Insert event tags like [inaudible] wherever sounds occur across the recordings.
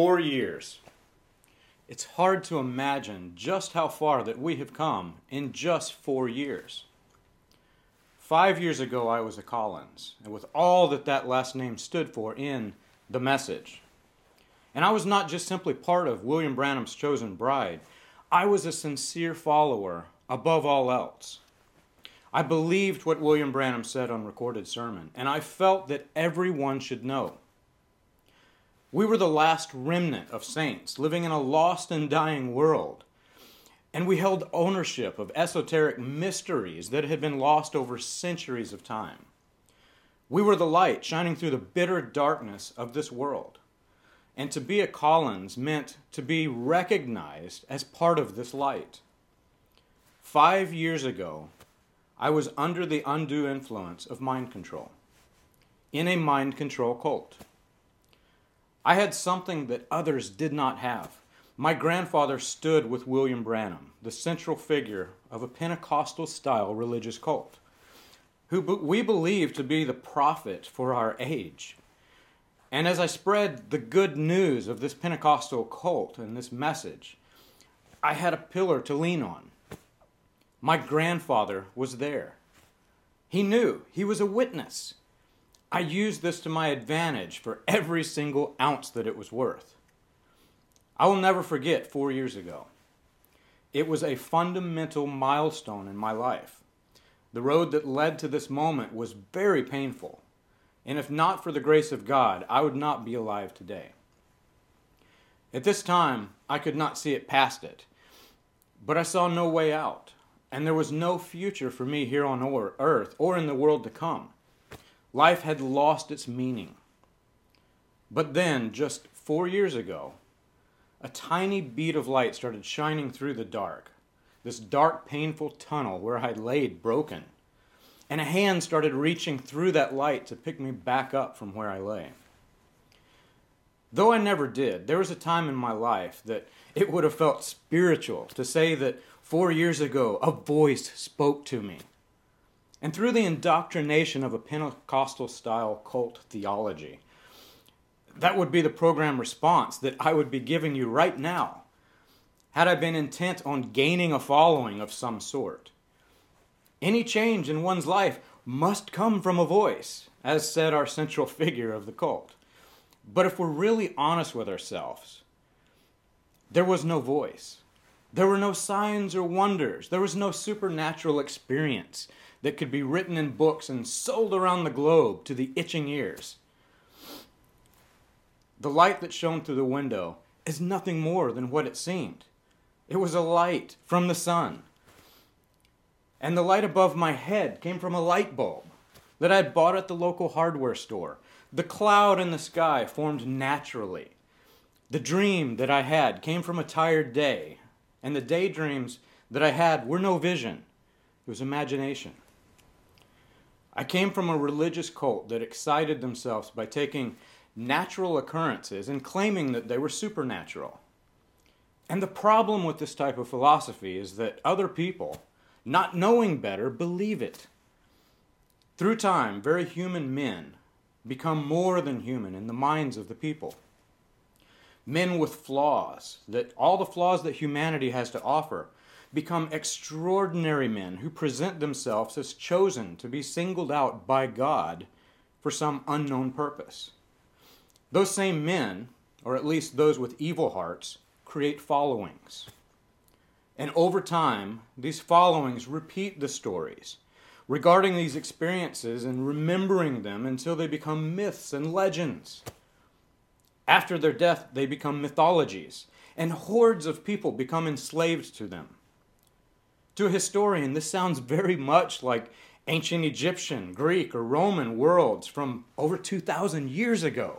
Four years. It's hard to imagine just how far that we have come in just four years. Five years ago, I was a Collins, and with all that that last name stood for in the message. And I was not just simply part of William Branham's chosen bride, I was a sincere follower above all else. I believed what William Branham said on recorded sermon, and I felt that everyone should know. We were the last remnant of saints living in a lost and dying world. And we held ownership of esoteric mysteries that had been lost over centuries of time. We were the light shining through the bitter darkness of this world. And to be a Collins meant to be recognized as part of this light. Five years ago, I was under the undue influence of mind control in a mind control cult. I had something that others did not have. My grandfather stood with William Branham, the central figure of a Pentecostal style religious cult, who we believe to be the prophet for our age. And as I spread the good news of this Pentecostal cult and this message, I had a pillar to lean on. My grandfather was there. He knew, he was a witness. I used this to my advantage for every single ounce that it was worth. I will never forget four years ago. It was a fundamental milestone in my life. The road that led to this moment was very painful, and if not for the grace of God, I would not be alive today. At this time, I could not see it past it, but I saw no way out, and there was no future for me here on earth or in the world to come. Life had lost its meaning. But then, just four years ago, a tiny bead of light started shining through the dark, this dark, painful tunnel where I laid broken. And a hand started reaching through that light to pick me back up from where I lay. Though I never did, there was a time in my life that it would have felt spiritual to say that four years ago a voice spoke to me and through the indoctrination of a Pentecostal style cult theology. That would be the program response that I would be giving you right now had I been intent on gaining a following of some sort. Any change in one's life must come from a voice, as said our central [laughs] figure of the cult. But if we're really honest with ourselves, there was no voice. There were no signs or wonders. There was no supernatural experience that could be written in books and sold around the globe to the itching ears. The light that shone through the window is nothing more than what it seemed. It was a light from the sun. And the light above my head came from a light bulb that I had bought at the local hardware store. The cloud in the sky formed naturally. The dream that I had came from a tired day, and the daydreams that I had were no vision, it was imagination. I came from a religious cult that excited themselves by taking natural occurrences and claiming that they were supernatural. And the problem with this type of philosophy is that other people, not knowing better, believe it. Through time, very human men become more than human in the minds of the people. Men with flaws, that all the flaws that humanity has to offer, become extraordinary men who present themselves as chosen to be singled out by God for some unknown purpose. Those same men, or at least those with evil hearts, create followings. And over time, these followings repeat the stories regarding these experiences and remembering them until they become myths and legends. After their death, they become mythologies, and hordes of people become enslaved to them. To a historian, this sounds very much like ancient Egyptian, Greek, or Roman worlds from over 2,000 years ago.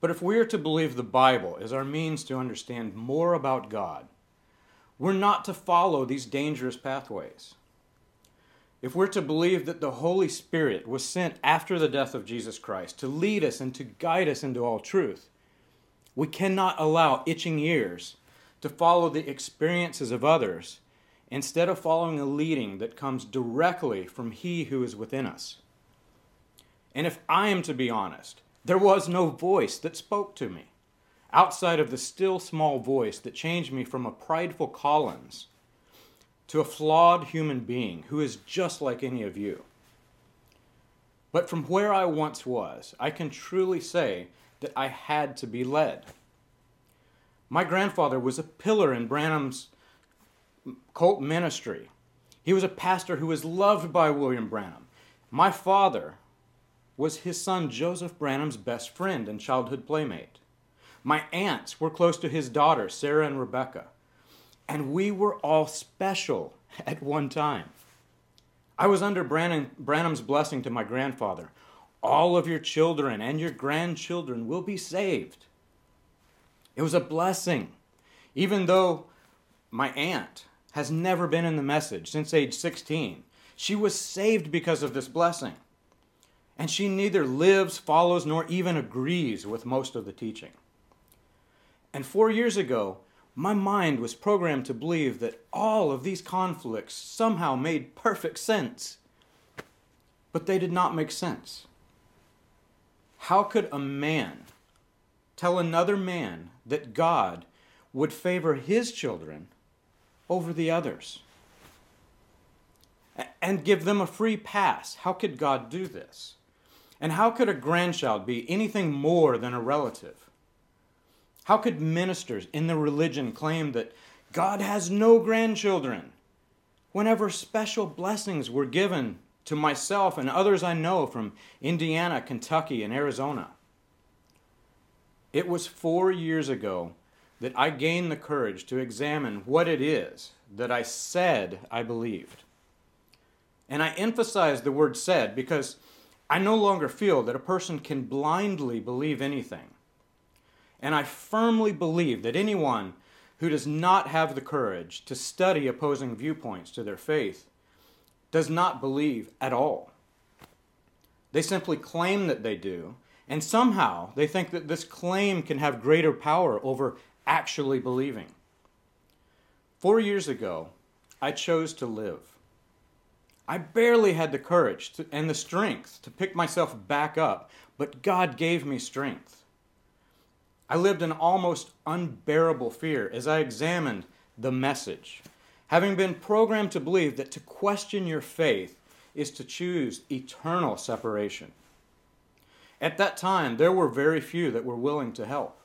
But if we are to believe the Bible as our means to understand more about God, we're not to follow these dangerous pathways. If we're to believe that the Holy Spirit was sent after the death of Jesus Christ to lead us and to guide us into all truth, we cannot allow itching ears to follow the experiences of others instead of following a leading that comes directly from He who is within us. And if I am to be honest, there was no voice that spoke to me outside of the still small voice that changed me from a prideful Collins to a flawed human being who is just like any of you. But from where I once was, I can truly say that I had to be led. My grandfather was a pillar in Branham's cult ministry. He was a pastor who was loved by William Branham. My father was his son Joseph Branham's best friend and childhood playmate. My aunts were close to his daughters, Sarah and Rebecca. And we were all special [laughs] at one time. I was under Branham, Branham's blessing to my grandfather. All of your children and your grandchildren will be saved. It was a blessing. Even though my aunt has never been in the message since age 16. She was saved because of this blessing. And she neither lives, follows, nor even agrees with most of the teaching. And four years ago, my mind was programmed to believe that all of these conflicts somehow made perfect sense. But they did not make sense. How could a man tell another man that God would favor his children over the others and give them a free pass. How could God do this? And how could a grandchild be anything more than a relative? How could ministers in the religion claim that God has no grandchildren whenever special blessings were given to myself and others I know from Indiana, Kentucky, and Arizona? It was four years ago that I gained the courage to examine what it is that I said I believed. And I emphasize the word said because I no longer feel that a person can blindly believe anything. And I firmly believe that anyone who does not have the courage to study opposing viewpoints to their faith does not believe at all. They simply claim that they do, and somehow they think that this claim can have greater power over actually believing. Four years ago, I chose to live. I barely had the courage to, and the strength to pick myself back up, but God gave me strength. I lived in almost unbearable fear as I examined the message, having been programmed to believe that to question your faith is to choose eternal separation. At that time, there were very few that were willing to help.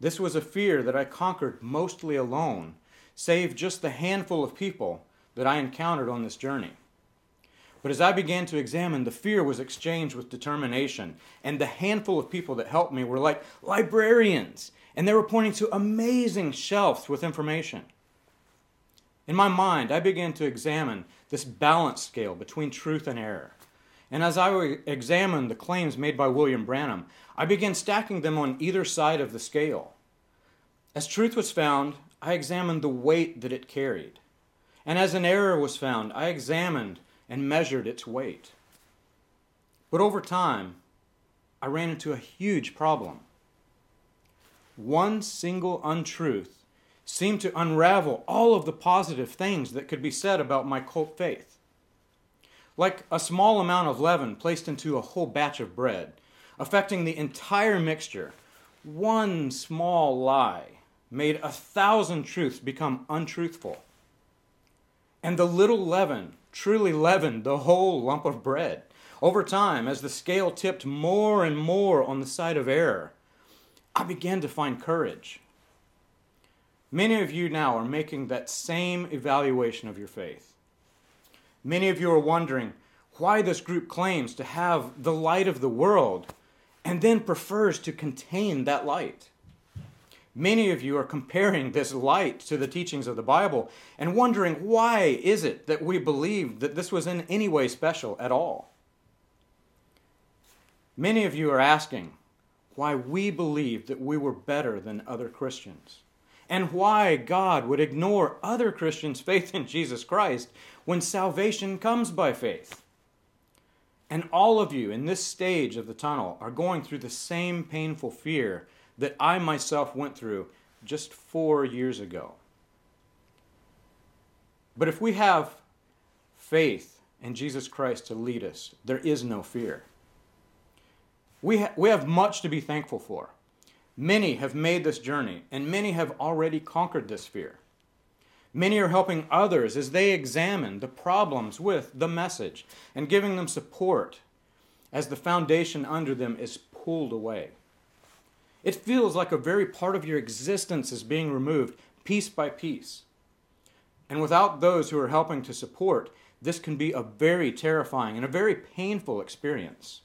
This was a fear that I conquered mostly alone, save just the handful of people that I encountered on this journey. But as I began to examine, the fear was exchanged with determination, and the handful of people that helped me were like librarians, and they were pointing to amazing shelves with information. In my mind, I began to examine this balance scale between truth and error. And as I examined the claims made by William Branham, I began stacking them on either side of the scale. As truth was found, I examined the weight that it carried. And as an error was found, I examined and measured its weight. But over time, I ran into a huge problem. One single untruth seemed to unravel all of the positive things that could be said about my cult faith. Like a small amount of leaven placed into a whole batch of bread, affecting the entire mixture, one small lie made a thousand truths become untruthful. And the little leaven truly leavened the whole lump of bread. Over time, as the scale tipped more and more on the side of error, I began to find courage. Many of you now are making that same evaluation of your faith. Many of you are wondering why this group claims to have the light of the world and then prefers to contain that light. Many of you are comparing this light to the teachings of the Bible and wondering why is it that we believe that this was in any way special at all. Many of you are asking why we believe that we were better than other Christians and why God would ignore other Christians' faith in Jesus Christ when salvation comes by faith. And all of you in this stage of the tunnel are going through the same painful fear that I myself went through just four years ago. But if we have faith in Jesus Christ to lead us, there is no fear. We, ha- we have much to be thankful for. Many have made this journey, and many have already conquered this fear. Many are helping others as they examine the problems with the message and giving them support as the foundation under them is pulled away. It feels like a very part of your existence is being removed piece by piece. And without those who are helping to support, this can be a very terrifying and a very painful experience.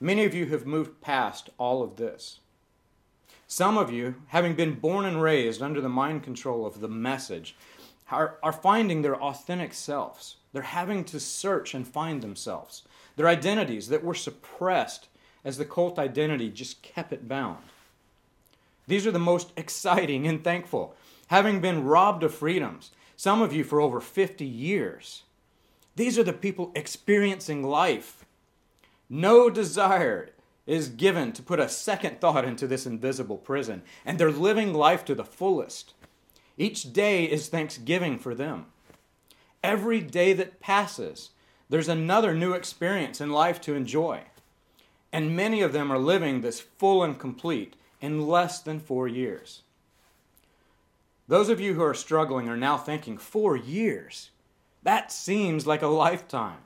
Many of you have moved past all of this. Some of you, having been born and raised under the mind control of the message, are, are finding their authentic selves. They're having to search and find themselves, their identities that were suppressed as the cult identity just kept it bound. These are the most exciting and thankful, having been robbed of freedoms, some of you for over 50 years. These are the people experiencing life. No desire is given to put a second thought into this invisible prison, and they're living life to the fullest. Each day is Thanksgiving for them. Every day that passes, there's another new experience in life to enjoy. And many of them are living this full and complete in less than four years. Those of you who are struggling are now thinking, four years? That seems like a lifetime.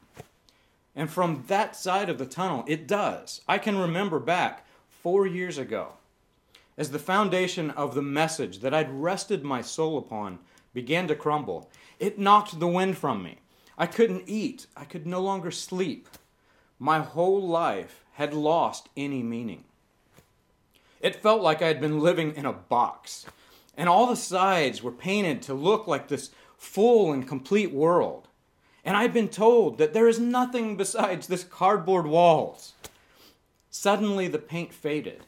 And from that side of the tunnel, it does. I can remember back four years ago as the foundation of the message that I'd rested my soul upon began to crumble. It knocked the wind from me. I couldn't eat. I could no longer sleep. My whole life had lost any meaning. It felt like I had been living in a box, and all the sides were painted to look like this full and complete world. And I've been told that there is nothing besides this cardboard walls. Suddenly the paint faded,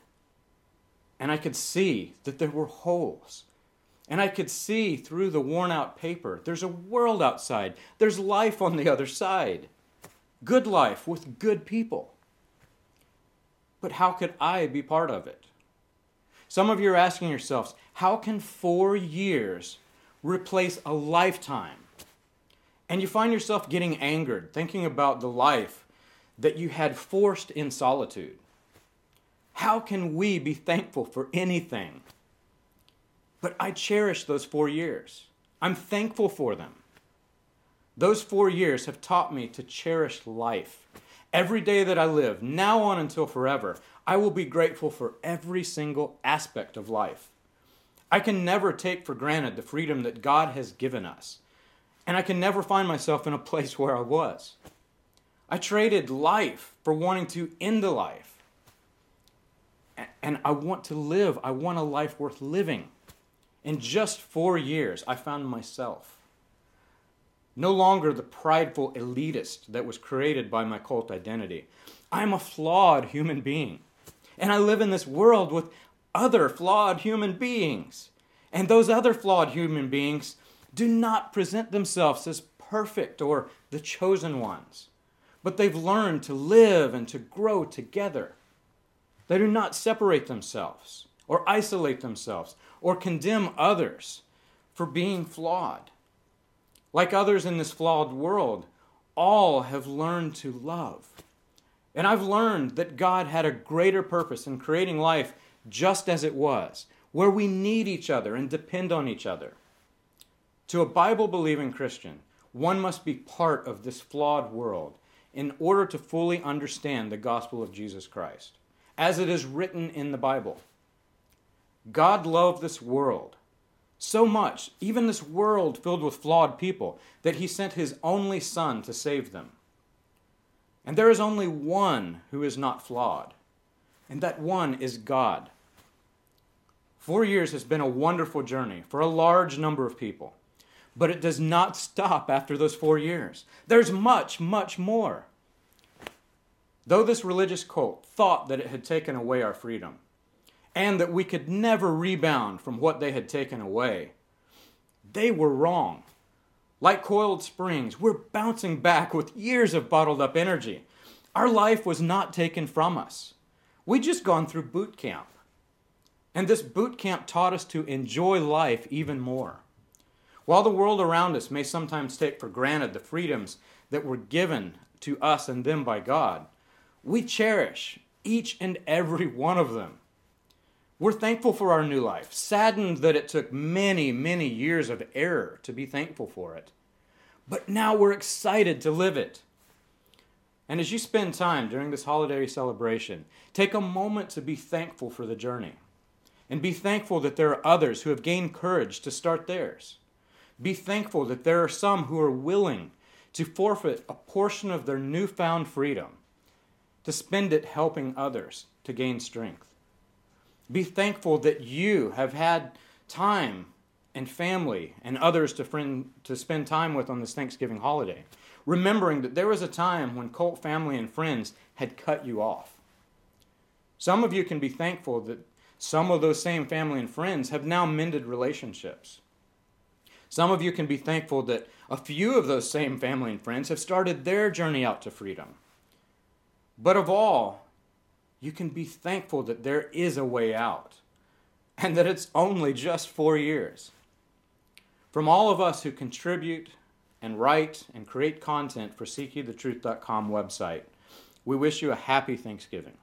and I could see that there were holes. And I could see through the worn out paper there's a world outside, there's life on the other side. Good life with good people. But how could I be part of it? Some of you are asking yourselves, how can four years replace a lifetime? And you find yourself getting angered, thinking about the life that you had forced in solitude. How can we be thankful for anything? But I cherish those four years. I'm thankful for them. Those four years have taught me to cherish life. Every day that I live, now on until forever, I will be grateful for every single aspect of life. I can never take for granted the freedom that God has given us. And I can never find myself in a place where I was. I traded life for wanting to end the life. And I want to live. I want a life worth living. In just four years, I found myself. No longer the prideful elitist that was created by my cult identity. I'm a flawed human being. And I live in this world with other flawed human beings. And those other flawed human beings do not present themselves as perfect or the chosen ones. but they've learned to live and to grow together. They do not separate themselves or isolate themselves or condemn others for being flawed. Like others in this flawed world, all have learned to love. And I've learned that God had a greater purpose in creating life just as it was, where we need each other and depend on each other. To a Bible believing Christian, one must be part of this flawed world in order to fully understand the gospel of Jesus Christ, as it is written in the Bible. God loved this world so much, even this world filled with flawed people, that he sent his only Son to save them. And there is only one who is not flawed, and that one is God. Four years has been a wonderful journey for a large number of people, but it does not stop after those four years. There's much, much more. Though this religious cult thought that it had taken away our freedom, and that we could never rebound from what they had taken away, they were wrong. Like coiled springs, we're bouncing back with years of bottled up energy. Our life was not taken from us. We just gone through boot camp. And this boot camp taught us to enjoy life even more. While the world around us may sometimes take for granted the freedoms that were given to us and them by God, we cherish each and every one of them. We're thankful for our new life, saddened that it took many, many years of error to be thankful for it. But now we're excited to live it. And as you spend time during this holiday celebration, take a moment to be thankful for the journey. And be thankful that there are others who have gained courage to start theirs. Be thankful that there are some who are willing to forfeit a portion of their newfound freedom to spend it helping others to gain strength. Be thankful that you have had time and family and others to, friend, to spend time with on this Thanksgiving holiday, remembering that there was a time when cult family and friends had cut you off. Some of you can be thankful that some of those same family and friends have now mended relationships. Some of you can be thankful that a few of those same family and friends have started their journey out to freedom. But of all, you can be thankful that there is a way out and that it's only just four years. From all of us who contribute and write and create content for SeekYeTheTruth.com website, we wish you a happy Thanksgiving.